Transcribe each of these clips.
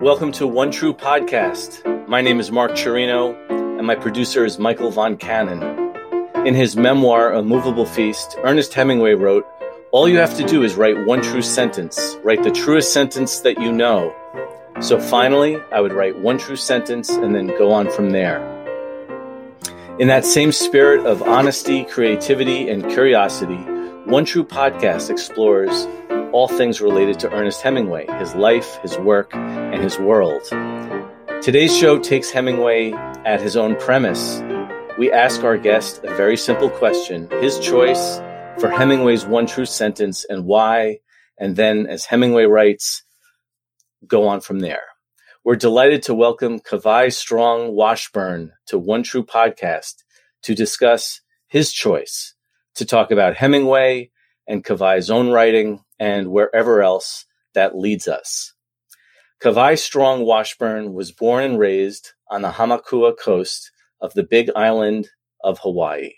Welcome to One True Podcast. My name is Mark Cirino, and my producer is Michael Von Cannon. In his memoir, A Moveable Feast, Ernest Hemingway wrote, All you have to do is write one true sentence. Write the truest sentence that you know. So finally, I would write one true sentence and then go on from there. In that same spirit of honesty, creativity, and curiosity, One True Podcast explores all things related to Ernest Hemingway, his life, his work, and his world. Today's show takes Hemingway at his own premise. We ask our guest a very simple question, his choice for Hemingway's one true sentence and why, and then, as Hemingway writes, go on from there. We're delighted to welcome Kawai Strong Washburn to One True Podcast to discuss his choice to talk about Hemingway and Kawai's own writing and wherever else that leads us. Kawai Strong Washburn was born and raised on the Hamakua coast of the big island of Hawaii.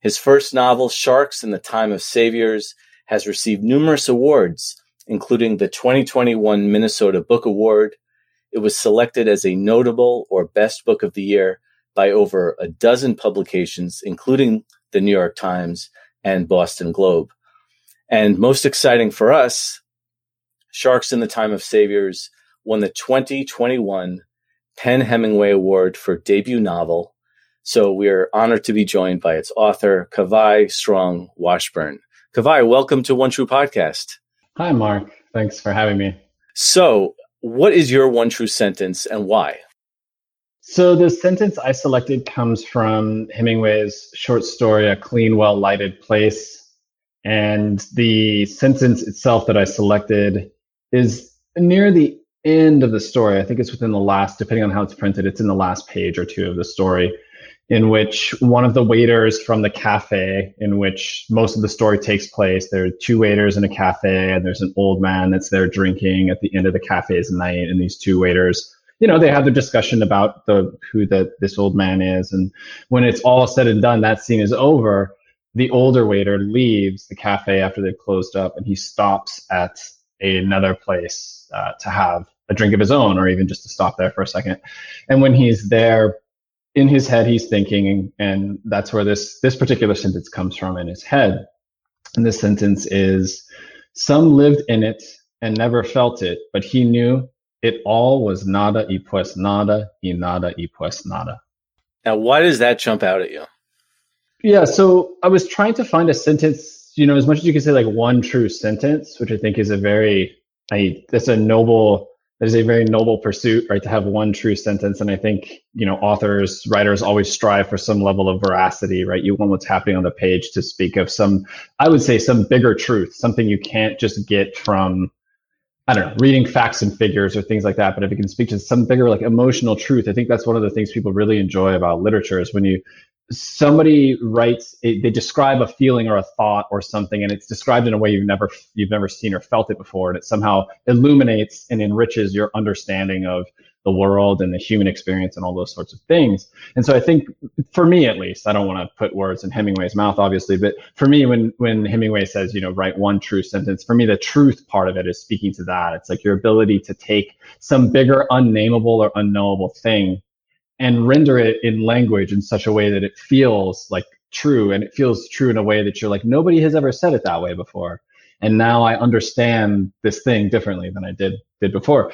His first novel, Sharks in the Time of Saviors, has received numerous awards, including the 2021 Minnesota Book Award. It was selected as a notable or best book of the year by over a dozen publications, including the New York Times and Boston Globe. And most exciting for us, Sharks in the Time of Saviors won the 2021 PEN Hemingway Award for debut novel. So we are honored to be joined by its author, Kawai Strong Washburn. Kawai, welcome to One True Podcast. Hi, Mark. Thanks for having me. So, what is your one true sentence and why? So, the sentence I selected comes from Hemingway's short story, A Clean, Well Lighted Place. And the sentence itself that I selected is near the end of the story. I think it's within the last, depending on how it's printed, it's in the last page or two of the story, in which one of the waiters from the cafe, in which most of the story takes place, there are two waiters in a cafe, and there's an old man that's there drinking at the end of the cafe's night, and these two waiters. You know, they have their discussion about the who that this old man is, and when it's all said and done, that scene is over the older waiter leaves the cafe after they've closed up and he stops at another place uh, to have a drink of his own or even just to stop there for a second. And when he's there, in his head, he's thinking, and that's where this, this particular sentence comes from in his head. And this sentence is, some lived in it and never felt it, but he knew it all was nada y pues nada y nada y pues nada. Now, why does that jump out at you? Yeah, so I was trying to find a sentence, you know, as much as you can say like one true sentence, which I think is a very, I, that's a noble, that is a very noble pursuit, right? To have one true sentence. And I think, you know, authors, writers always strive for some level of veracity, right? You want what's happening on the page to speak of some, I would say some bigger truth, something you can't just get from, I don't know, reading facts and figures or things like that. But if you can speak to some bigger like emotional truth, I think that's one of the things people really enjoy about literature is when you somebody writes they describe a feeling or a thought or something and it's described in a way you've never you've never seen or felt it before and it somehow illuminates and enriches your understanding of the world and the human experience and all those sorts of things. And so i think for me at least i don't want to put words in hemingway's mouth obviously but for me when when hemingway says you know write one true sentence for me the truth part of it is speaking to that. It's like your ability to take some bigger unnameable or unknowable thing and render it in language in such a way that it feels like true and it feels true in a way that you're like nobody has ever said it that way before. And now i understand this thing differently than i did did before.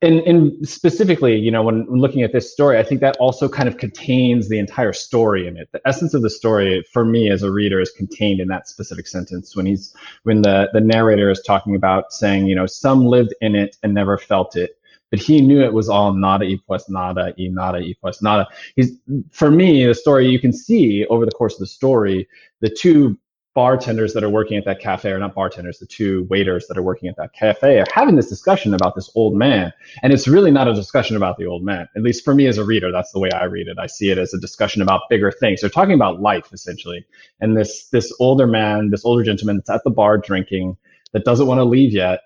And, and specifically you know when looking at this story i think that also kind of contains the entire story in it. The essence of the story for me as a reader is contained in that specific sentence when he's when the the narrator is talking about saying you know some lived in it and never felt it but he knew it was all nada e plus nada e nada e plus nada. He's for me the story you can see over the course of the story the two bartenders that are working at that cafe are not bartenders the two waiters that are working at that cafe are having this discussion about this old man. And it's really not a discussion about the old man at least for me as a reader that's the way i read it. I see it as a discussion about bigger things. They're talking about life essentially. And this this older man this older gentleman that's at the bar drinking that doesn't want to leave yet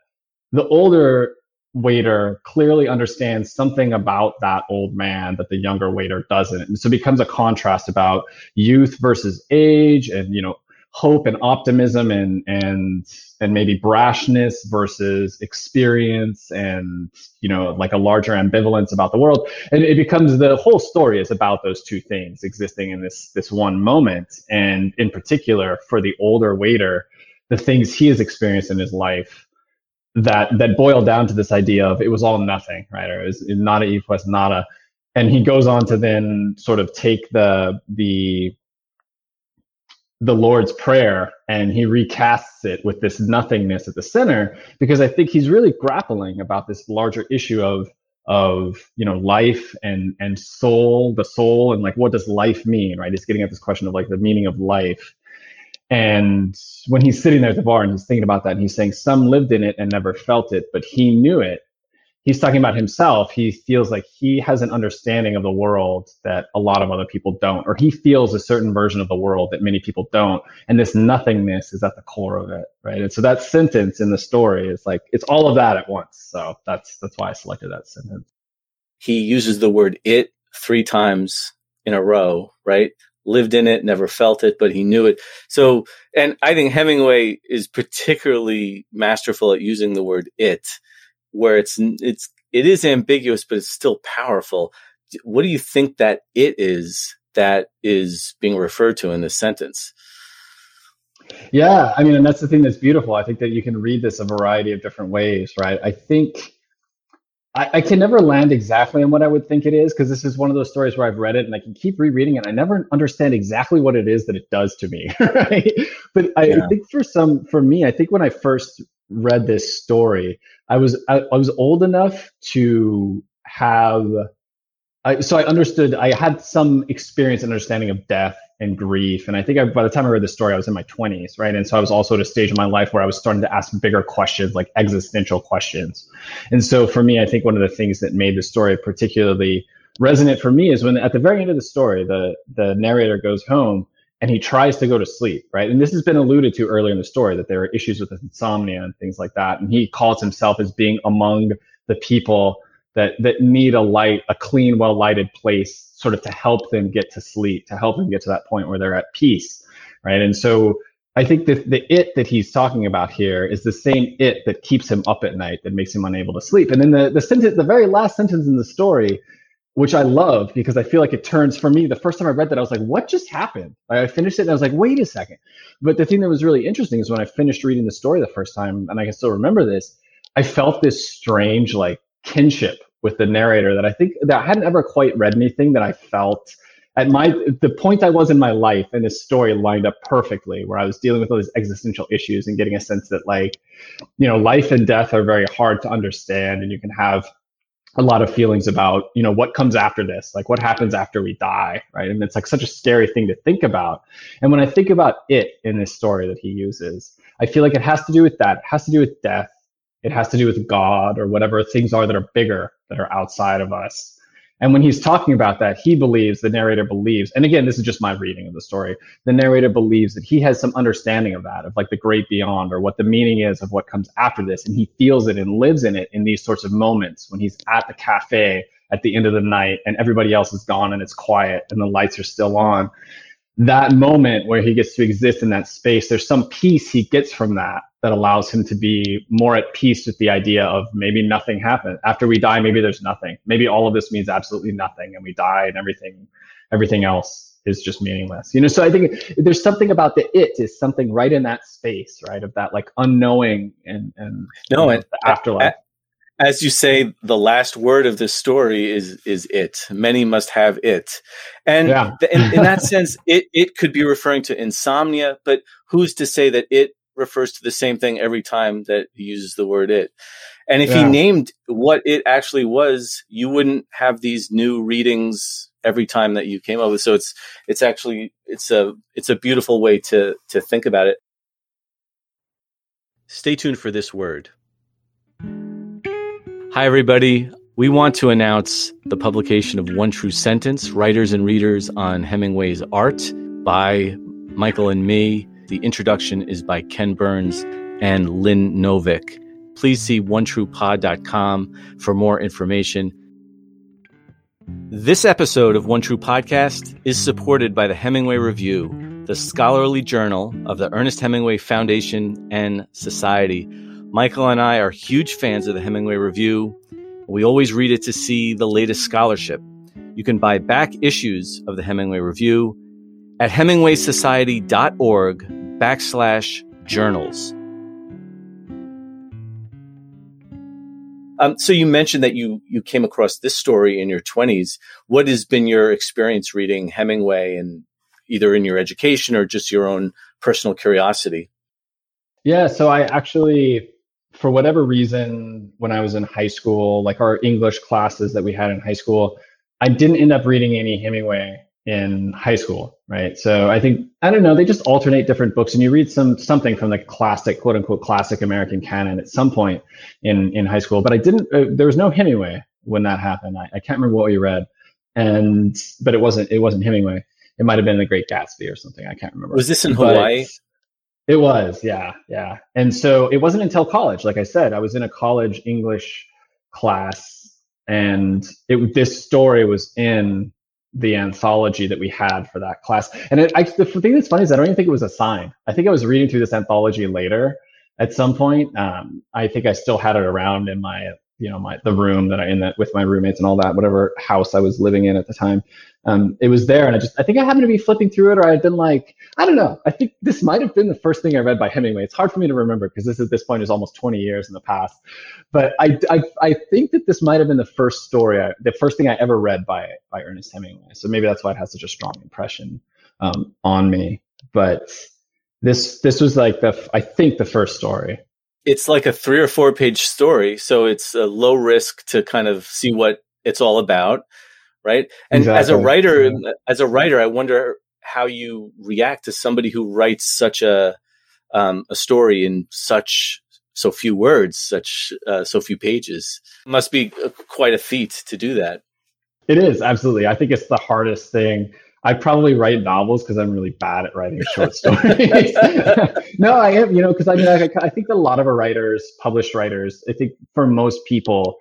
the older waiter clearly understands something about that old man that the younger waiter doesn't. And so it becomes a contrast about youth versus age and, you know, hope and optimism and and and maybe brashness versus experience and you know like a larger ambivalence about the world and it becomes the whole story is about those two things existing in this this one moment and in particular for the older waiter the things he has experienced in his life that that boil down to this idea of it was all nothing right? Or it was nada e plus nada and he goes on to then sort of take the the the Lord's Prayer and he recasts it with this nothingness at the center because I think he's really grappling about this larger issue of of you know life and and soul the soul and like what does life mean right? He's getting at this question of like the meaning of life and when he's sitting there at the bar and he's thinking about that and he's saying some lived in it and never felt it but he knew it he's talking about himself. He feels like he has an understanding of the world that a lot of other people don't, or he feels a certain version of the world that many people don't. And this nothingness is at the core of it, right? And so that sentence in the story is like it's all of that at once. So that's that's why I selected that sentence. He uses the word it three times in a row, right? Lived in it, never felt it, but he knew it. So, and I think Hemingway is particularly masterful at using the word it where it's it's it is ambiguous, but it's still powerful. What do you think that it is that is being referred to in this sentence? Yeah, I mean, and that's the thing that's beautiful. I think that you can read this a variety of different ways, right? I think I, I can never land exactly on what I would think it is because this is one of those stories where I've read it and I can keep rereading it. I never understand exactly what it is that it does to me, right? But I, yeah. I think for some, for me, I think when I first read this story, I was I, I was old enough to have I, so I understood I had some experience and understanding of death and grief. And I think I, by the time I read the story, I was in my 20s, right? And so I was also at a stage in my life where I was starting to ask bigger questions, like existential questions. And so for me, I think one of the things that made the story particularly resonant for me is when at the very end of the story, the the narrator goes home and he tries to go to sleep, right? And this has been alluded to earlier in the story that there are issues with insomnia and things like that. And he calls himself as being among the people that that need a light, a clean, well lighted place, sort of to help them get to sleep, to help them get to that point where they're at peace, right? And so I think that the it that he's talking about here is the same it that keeps him up at night, that makes him unable to sleep. And then the the sentence, the very last sentence in the story which I love because I feel like it turns for me. The first time I read that, I was like, what just happened? I finished it and I was like, wait a second. But the thing that was really interesting is when I finished reading the story the first time, and I can still remember this, I felt this strange like kinship with the narrator that I think that I hadn't ever quite read anything that I felt at my the point I was in my life and this story lined up perfectly where I was dealing with all these existential issues and getting a sense that like, you know, life and death are very hard to understand and you can have a lot of feelings about you know what comes after this like what happens after we die right? And it's like such a scary thing to think about. And when i think about it in this story that he uses i feel like it has to do with that. It has to do with death it has to do with god or whatever things are that are bigger that are outside of us and when he's talking about that, he believes, the narrator believes, and again, this is just my reading of the story. The narrator believes that he has some understanding of that, of like the great beyond or what the meaning is of what comes after this. And he feels it and lives in it in these sorts of moments when he's at the cafe at the end of the night and everybody else is gone and it's quiet and the lights are still on. That moment where he gets to exist in that space, there's some peace he gets from that that allows him to be more at peace with the idea of maybe nothing happened. After we die maybe there's nothing. Maybe all of this means absolutely nothing and we die and everything everything else is just meaningless. You know so i think there's something about the it is something right in that space right of that like unknowing and and no and the afterlife as you say the last word of this story is is it many must have it and yeah. in, in that sense it it could be referring to insomnia but who's to say that it refers to the same thing every time that he uses the word it. And if yeah. he named what it actually was, you wouldn't have these new readings every time that you came up with. So it's it's actually it's a it's a beautiful way to to think about it. Stay tuned for this word. Hi everybody. We want to announce the publication of One True Sentence, Writers and Readers on Hemingway's Art by Michael and me the introduction is by Ken Burns and Lynn Novick. Please see onetruepod.com for more information. This episode of One True Podcast is supported by the Hemingway Review the scholarly journal of the Ernest Hemingway Foundation and Society. Michael and I are huge fans of the Hemingway Review. We always read it to see the latest scholarship. You can buy back issues of the Hemingway Review at hemingwaysociety.org backslash journals. Um, so you mentioned that you you came across this story in your 20s. What has been your experience reading Hemingway and either in your education or just your own personal curiosity? Yeah, so I actually for whatever reason when I was in high school, like our English classes that we had in high school, I didn't end up reading any Hemingway in high school, right? So I think I don't know, they just alternate different books and you read some something from the classic quote unquote classic American canon at some point in in high school, but I didn't uh, there was no Hemingway when that happened. I, I can't remember what we read. And but it wasn't it wasn't Hemingway. It might have been The Great Gatsby or something. I can't remember. Was this in Hawaii? It was, yeah, yeah. And so it wasn't until college, like I said, I was in a college English class and it this story was in the anthology that we had for that class. And it, I, the thing that's funny is I don't even think it was assigned. I think I was reading through this anthology later at some point. Um, I think I still had it around in my, you know, my the room that I in that with my roommates and all that, whatever house I was living in at the time um, it was there and I just, I think I happened to be flipping through it or I had been like, I don't know. I think this might have been the first thing I read by Hemingway. It's hard for me to remember because this at this point is almost 20 years in the past. But I, I, I think that this might have been the first story, I, the first thing I ever read by, by Ernest Hemingway. So maybe that's why it has such a strong impression um, on me. But this, this was like the, I think the first story. It's like a three or four page story. So it's a low risk to kind of see what it's all about right? And exactly. as a writer, yeah. as a writer, I wonder how you react to somebody who writes such a um, a story in such so few words, such uh, so few pages. It must be quite a feat to do that. It is absolutely. I think it's the hardest thing. I probably write novels because I'm really bad at writing short stories. no, I am, you know, because I mean, I, I think a lot of writers, published writers, I think for most people,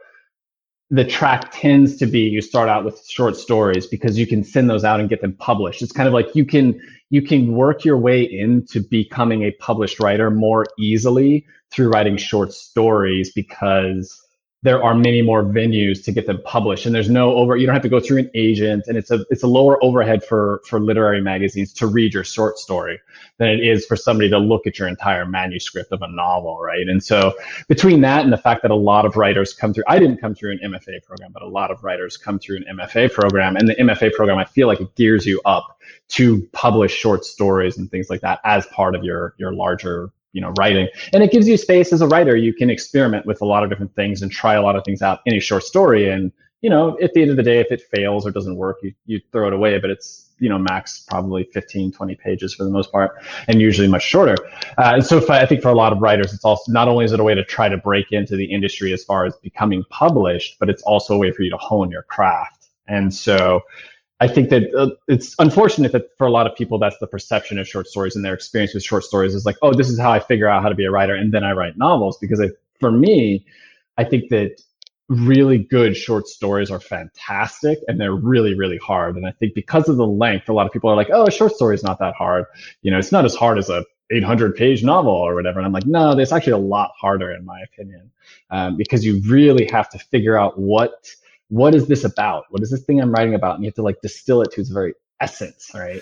the track tends to be you start out with short stories because you can send those out and get them published. It's kind of like you can you can work your way into becoming a published writer more easily through writing short stories because there are many more venues to get them published. And there's no over you don't have to go through an agent. And it's a it's a lower overhead for for literary magazines to read your short story than it is for somebody to look at your entire manuscript of a novel right? And so between that and the fact that a lot of writers come through i didn't come through an mfa program but a lot of writers come through an mfa program. And the mfa program i feel like it gears you up to publish short stories and things like that as part of your your larger you know writing. And it gives you space as a writer. You can experiment with a lot of different things and try a lot of things out in a short story. And you know at the end of the day if it fails or doesn't work you, you throw it away. But it's you know max probably 15 20 pages for the most part and usually much shorter. Uh, and so i think for a lot of writers it's also not only is it a way to try to break into the industry as far as becoming published but it's also a way for you to hone your craft. And so I think that uh, it's unfortunate that for a lot of people, that's the perception of short stories and their experience with short stories is like, oh, this is how I figure out how to be a writer. And then I write novels because I, for me, I think that really good short stories are fantastic and they're really, really hard. And I think because of the length, a lot of people are like, oh, a short story is not that hard. You know, it's not as hard as a 800 page novel or whatever. And I'm like, no, it's actually a lot harder in my opinion, um, because you really have to figure out what what is this about? What is this thing I'm writing about? And you have to like distill it to its very essence, right?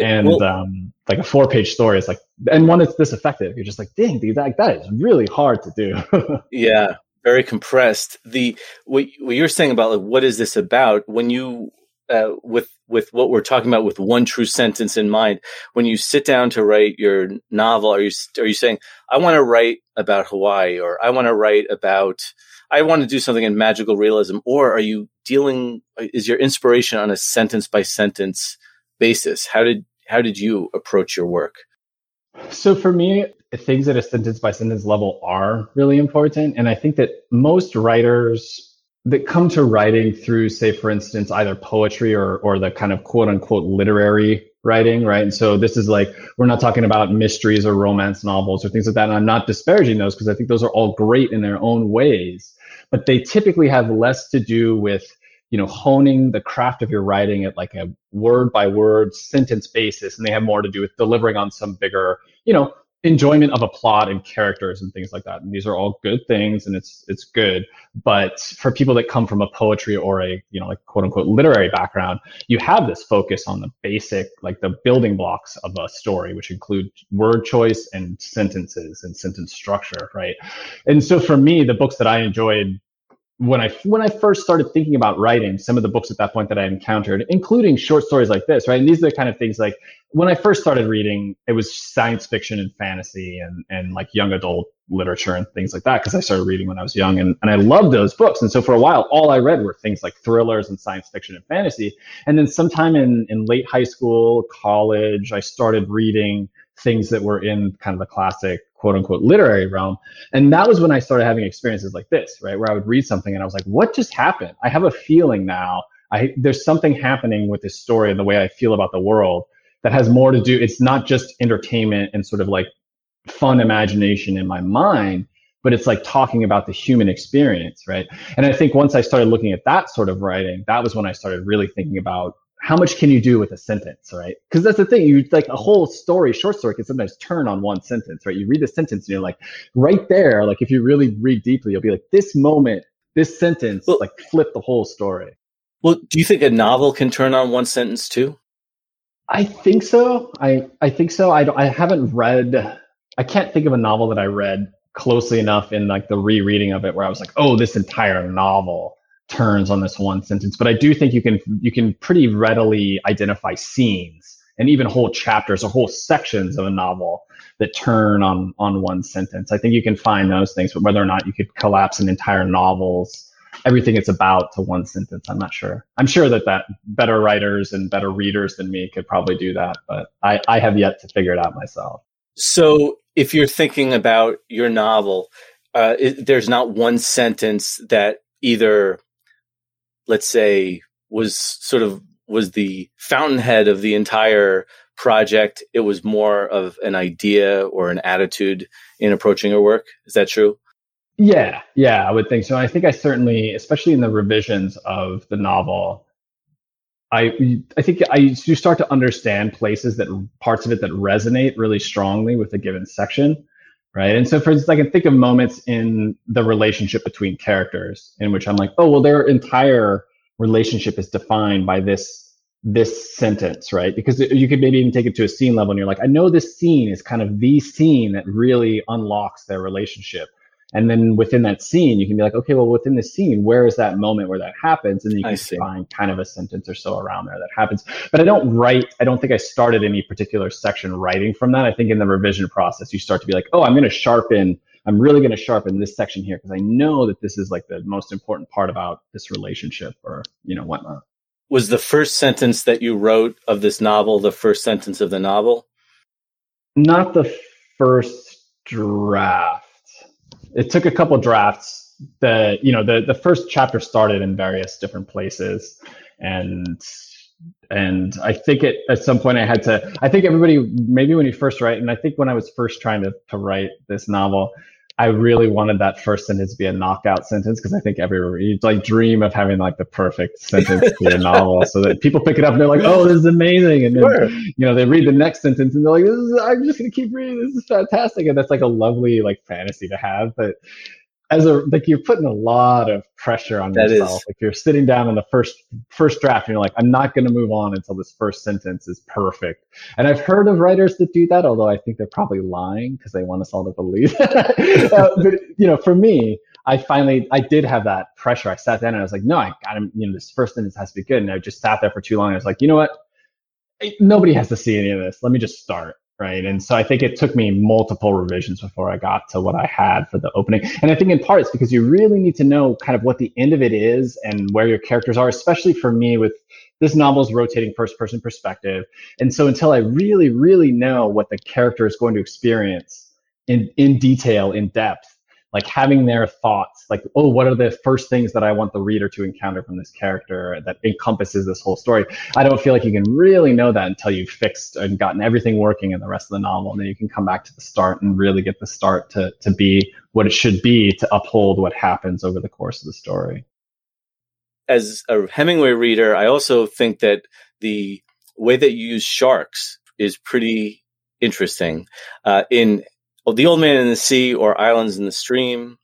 And well, um, like a four page story is like, and one that's this effective, you're just like, dang, dude, that, that is really hard to do. yeah, very compressed. The what, what you're saying about like, what is this about? When you uh, with with what we're talking about with one true sentence in mind, when you sit down to write your novel, are you are you saying I want to write about Hawaii or I want to write about I want to do something in magical realism, or are you dealing? Is your inspiration on a sentence by sentence basis? How did how did you approach your work? So for me, things at a sentence by sentence level are really important, and I think that most writers that come to writing through, say, for instance, either poetry or or the kind of quote unquote literary writing, right? And so this is like, we're not talking about mysteries or romance novels or things like that. And I'm not disparaging those because I think those are all great in their own ways but they typically have less to do with you know, honing the craft of your writing at like a word by word sentence basis. And they have more to do with delivering on some bigger, you know, enjoyment of a plot and characters and things like that. And these are all good things and it's it's good. But for people that come from a poetry or a, you know, like quote unquote literary background, you have this focus on the basic, like the building blocks of a story, which include word choice and sentences and sentence structure, right? And so for me, the books that I enjoyed when I when I first started thinking about writing, some of the books at that point that I encountered, including short stories like this, right? And these are the kind of things like when I first started reading, it was science fiction and fantasy and and like young adult literature and things like that because I started reading when I was young and, and I loved those books. And so for a while, all I read were things like thrillers and science fiction and fantasy. And then sometime in in late high school, college, I started reading things that were in kind of the classic quote unquote literary realm. And that was when I started having experiences like this, right? Where I would read something and I was like, what just happened? I have a feeling now. I, there's something happening with this story and the way I feel about the world that has more to do. It's not just entertainment and sort of like fun imagination in my mind, but it's like talking about the human experience, right? And I think once I started looking at that sort of writing, that was when I started really thinking about how much can you do with a sentence, right? Because that's the thing. You like a whole story, short story can sometimes turn on one sentence, right? You read the sentence and you're like, right there, like if you really read deeply, you'll be like, this moment, this sentence, well, like flip the whole story. Well, do you think a novel can turn on one sentence too? I think so. I I think so. I I haven't read. I can't think of a novel that I read closely enough in like the rereading of it where I was like, oh, this entire novel turns on this one sentence, but I do think you can you can pretty readily identify scenes and even whole chapters or whole sections of a novel that turn on on one sentence. I think you can find those things, but whether or not you could collapse an entire novel's everything it's about to one sentence, I'm not sure. I'm sure that that better writers and better readers than me could probably do that, but I, I have yet to figure it out myself. So if you're thinking about your novel, uh, it, there's not one sentence that either let's say, was sort of was the fountainhead of the entire project. It was more of an idea or an attitude in approaching your work. Is that true? Yeah, yeah, I would think so. I think I certainly, especially in the revisions of the novel, I I think I you start to understand places that parts of it that resonate really strongly with a given section right? And so, for instance, I can think of moments in the relationship between characters in which I'm like, oh, well, their entire relationship is defined by this this sentence, right? Because you could maybe even take it to a scene level, and you're like, I know this scene is kind of the scene that really unlocks their relationship. And then within that scene, you can be like, okay, well, within the scene, where is that moment where that happens? And then you can find kind of a sentence or so around there that happens. But I don't write, I don't think I started any particular section writing from that. I think in the revision process, you start to be like, oh, I'm going to sharpen, I'm really going to sharpen this section here because I know that this is like the most important part about this relationship or, you know, whatnot. Was the first sentence that you wrote of this novel the first sentence of the novel? Not the first draft it took a couple drafts. The you know the the first chapter started in various different places, and and I think it at some point I had to. I think everybody maybe when you first write, and I think when I was first trying to to write this novel, I really wanted that first sentence to be a knockout sentence because I think every you like dream of having like the perfect sentence to your novel so that people pick it up and they're like, oh, this is amazing. And then, sure. you know, they read the next sentence and they're like, is, I'm just to keep reading. This is fantastic. And that's like a lovely like fantasy to have. But as a like you're putting a lot of pressure on that yourself. Is. Like you're sitting down in the first first draft and you're like, I'm not going to move on until this first sentence is perfect. And I've heard of writers that do that, although I think they're probably lying because they want us all to believe. uh, but you know, for me, I finally I did have that pressure. I sat down and I was like, no, I got him. You know, this first sentence has to be good. And I just sat there for too long. I was like, you know what? Nobody has to see any of this. Let me just start right? And so I think it took me multiple revisions before I got to what I had for the opening. And I think in part it's because you really need to know kind of what the end of it is and where your characters are, especially for me with this novel's rotating first person perspective. And so until I really, really know what the character is going to experience in, in detail, in depth, like having their thoughts like oh what are the first things that i want the reader to encounter from this character that encompasses this whole story i don't feel like you can really know that until you've fixed and gotten everything working in the rest of the novel and then you can come back to the start and really get the start to, to be what it should be to uphold what happens over the course of the story as a Hemingway reader, I also think that the way that you use sharks is pretty interesting. Uh, in The Old Man in the Sea or Islands in the Stream,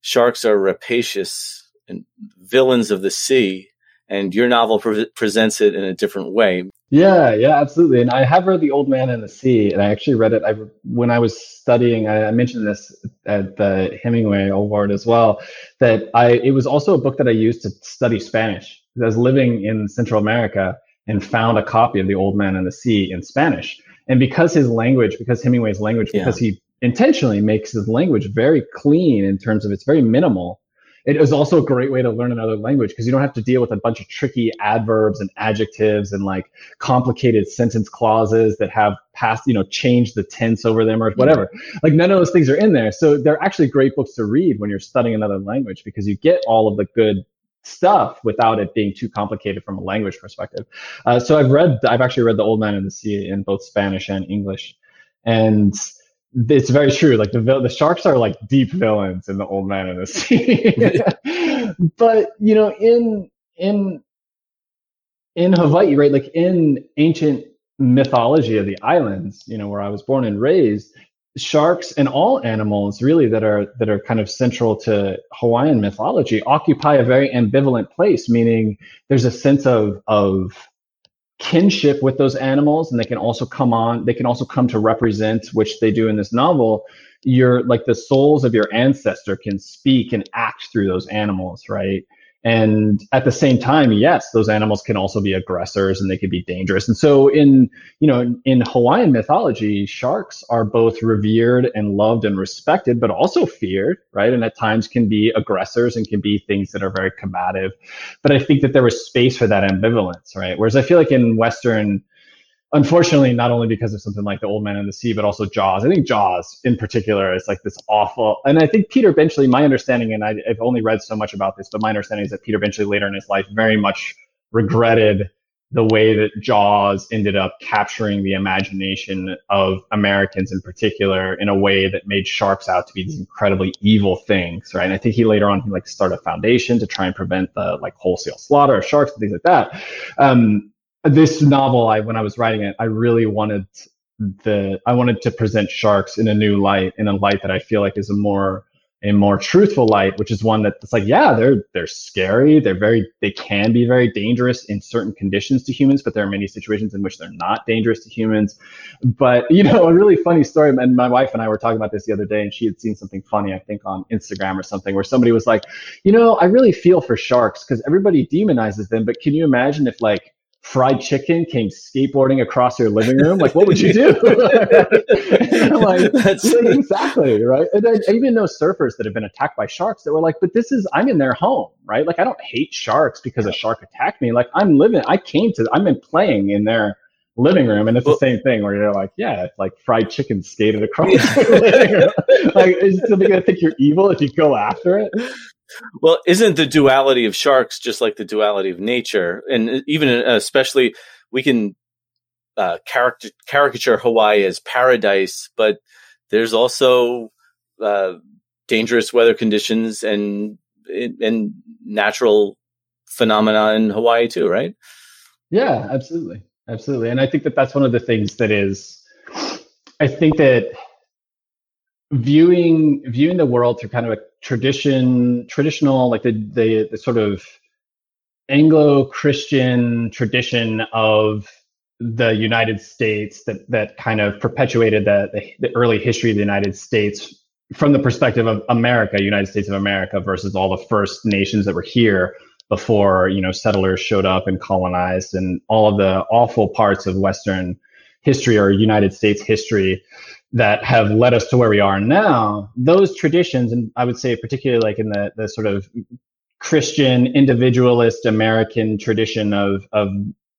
sharks are rapacious and villains of the sea, and your novel pre- presents it in a different way. Yeah, yeah, absolutely. And I have read The Old Man and the Sea, and I actually read it I, when I was studying. I, I mentioned this at the Hemingway Award as well. That I it was also a book that I used to study Spanish. I was living in Central America and found a copy of The Old Man and the Sea in Spanish. And because his language, because Hemingway's language, yeah. because he intentionally makes his language very clean in terms of it's very minimal it is also a great way to learn another language because you don't have to deal with a bunch of tricky adverbs and adjectives and like complicated sentence clauses that have past, you know, change the tense over them or whatever. Like none of those things are in there. So they're actually great books to read when you're studying another language because you get all of the good stuff without it being too complicated from a language perspective. Uh, so I've read, I've actually read The Old Man and the Sea in both Spanish and English. And it's very true. Like the the sharks are like deep villains in the Old Man and the Sea. but you know, in in in Hawaii, right? Like in ancient mythology of the islands, you know, where I was born and raised, sharks and all animals really that are that are kind of central to Hawaiian mythology occupy a very ambivalent place. Meaning, there's a sense of of kinship with those animals and they can also come on they can also come to represent which they do in this novel your like the souls of your ancestor can speak and act through those animals right and at the same time yes those animals can also be aggressors and they can be dangerous. And so in you know in, in, hawaiian mythology sharks are both revered and loved and respected but also feared right? And at times can be aggressors and can be things that are very combative. But i think that there was space for that ambivalence right? Whereas i feel like in western unfortunately, not only because of something like The Old Man and the Sea, but also Jaws. I think Jaws in particular is like this awful. And I think Peter Benchley, my understanding, and I, have only read so much about this, but my understanding is that Peter Benchley later in his life very much regretted the way that Jaws ended up capturing the imagination of Americans in particular in a way that made sharks out to be these incredibly evil things, right? And I think he later on he like started a foundation to try and prevent the like wholesale slaughter of sharks and things like that. Um, this novel, I when I was writing it, I really wanted the I wanted to present sharks in a new light, in a light that I feel like is a more a more truthful light, which is one that's like, yeah, they're they're scary. They're very they can be very dangerous in certain conditions to humans, but there are many situations in which they're not dangerous to humans. But you know, a really funny story, and my wife and I were talking about this the other day, and she had seen something funny, I think, on Instagram or something, where somebody was like, you know, I really feel for sharks because everybody demonizes them, but can you imagine if like fried chicken came skateboarding across your living room, like what would you do? like, That's exactly right. And then I even know surfers that have been attacked by sharks that were like, but this is I'm in their home, right? Like I don't hate sharks because a shark attacked me. Like I'm living, I came to, I'm in playing in their living room, and it's well, the same thing where you're like, yeah, it's like fried chicken skated across. like is somebody gonna think you're evil if you go after it? Well, isn't the duality of sharks just like the duality of nature? And even uh, especially, we can uh, caricature, caricature Hawaii as paradise, but there's also uh, dangerous weather conditions and and natural phenomena in Hawaii too, right? Yeah, absolutely, absolutely. And I think that that's one of the things that is. I think that viewing viewing the world through kind of a tradition traditional like the the, the sort of Anglo-Christian tradition of the United States that that kind of perpetuated the, the, the early history of the United States from the perspective of America, United States of America versus all the first nations that were here before you know settlers showed up and colonized and all of the awful parts of Western history or United States history that have led us to where we are now, those traditions, and I would say particularly like in the, the sort of Christian individualist American tradition of, of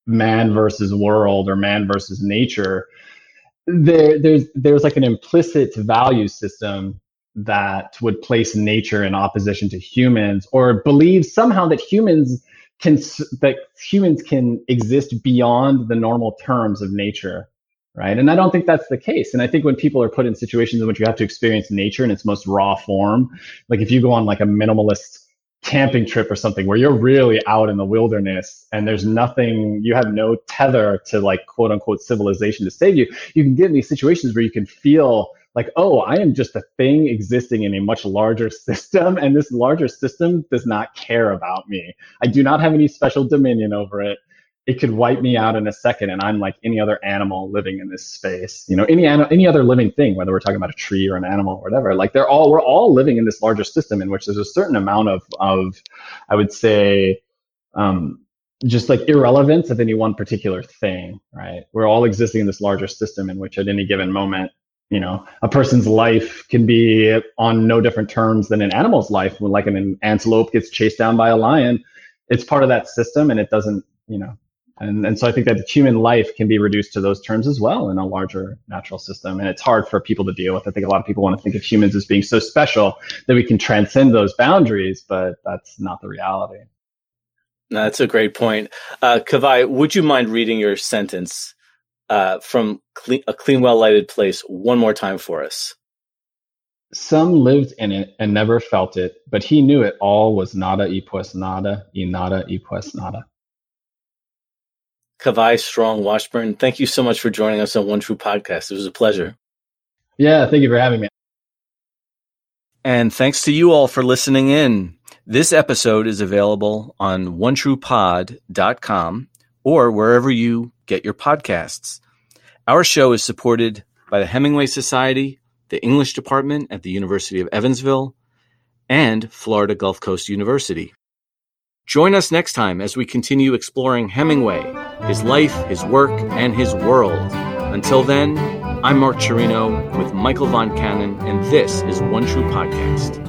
man versus world or man versus nature, there, there's, there's like an implicit value system that would place nature in opposition to humans or believe somehow that humans can, that humans can exist beyond the normal terms of nature right? And I don't think that's the case. And I think when people are put in situations in which you have to experience nature in its most raw form, like if you go on like a minimalist camping trip or something where you're really out in the wilderness and there's nothing, you have no tether to like quote unquote civilization to save you. You can get in these situations where you can feel like, oh, I am just a thing existing in a much larger system, and this larger system does not care about me. I do not have any special dominion over it. It could wipe me out in a second, and I'm like any other animal living in this space. You know, any any other living thing, whether we're talking about a tree or an animal or whatever. Like they're all we're all living in this larger system in which there's a certain amount of of I would say um, just like irrelevance of any one particular thing, right? We're all existing in this larger system in which at any given moment you know a person's life can be on no different terms than an animal's life when like an antelope gets chased down by a lion it's part of that system and it doesn't you know and, and so i think that human life can be reduced to those terms as well in a larger natural system and it's hard for people to deal with i think a lot of people want to think of humans as being so special that we can transcend those boundaries but that's not the reality that's a great point uh, kawai would you mind reading your sentence uh, from clean, a clean, well lighted place one more time for us. Some lived in it and never felt it, but he knew it all was nada y pues nada y nada y pues nada. Kawai Strong Washburn, thank you so much for joining us on One True Podcast. It was a pleasure. Yeah, thank you for having me. And thanks to you all for listening in. This episode is available on onetruepod.com or wherever you get your podcasts. Our show is supported by the Hemingway Society, the English Department at the University of Evansville, and Florida Gulf Coast University. Join us next time as we continue exploring Hemingway, his life, his work, and his world. Until then, I'm Mark Cirino with Michael Von Cannon, and this is One True Podcast.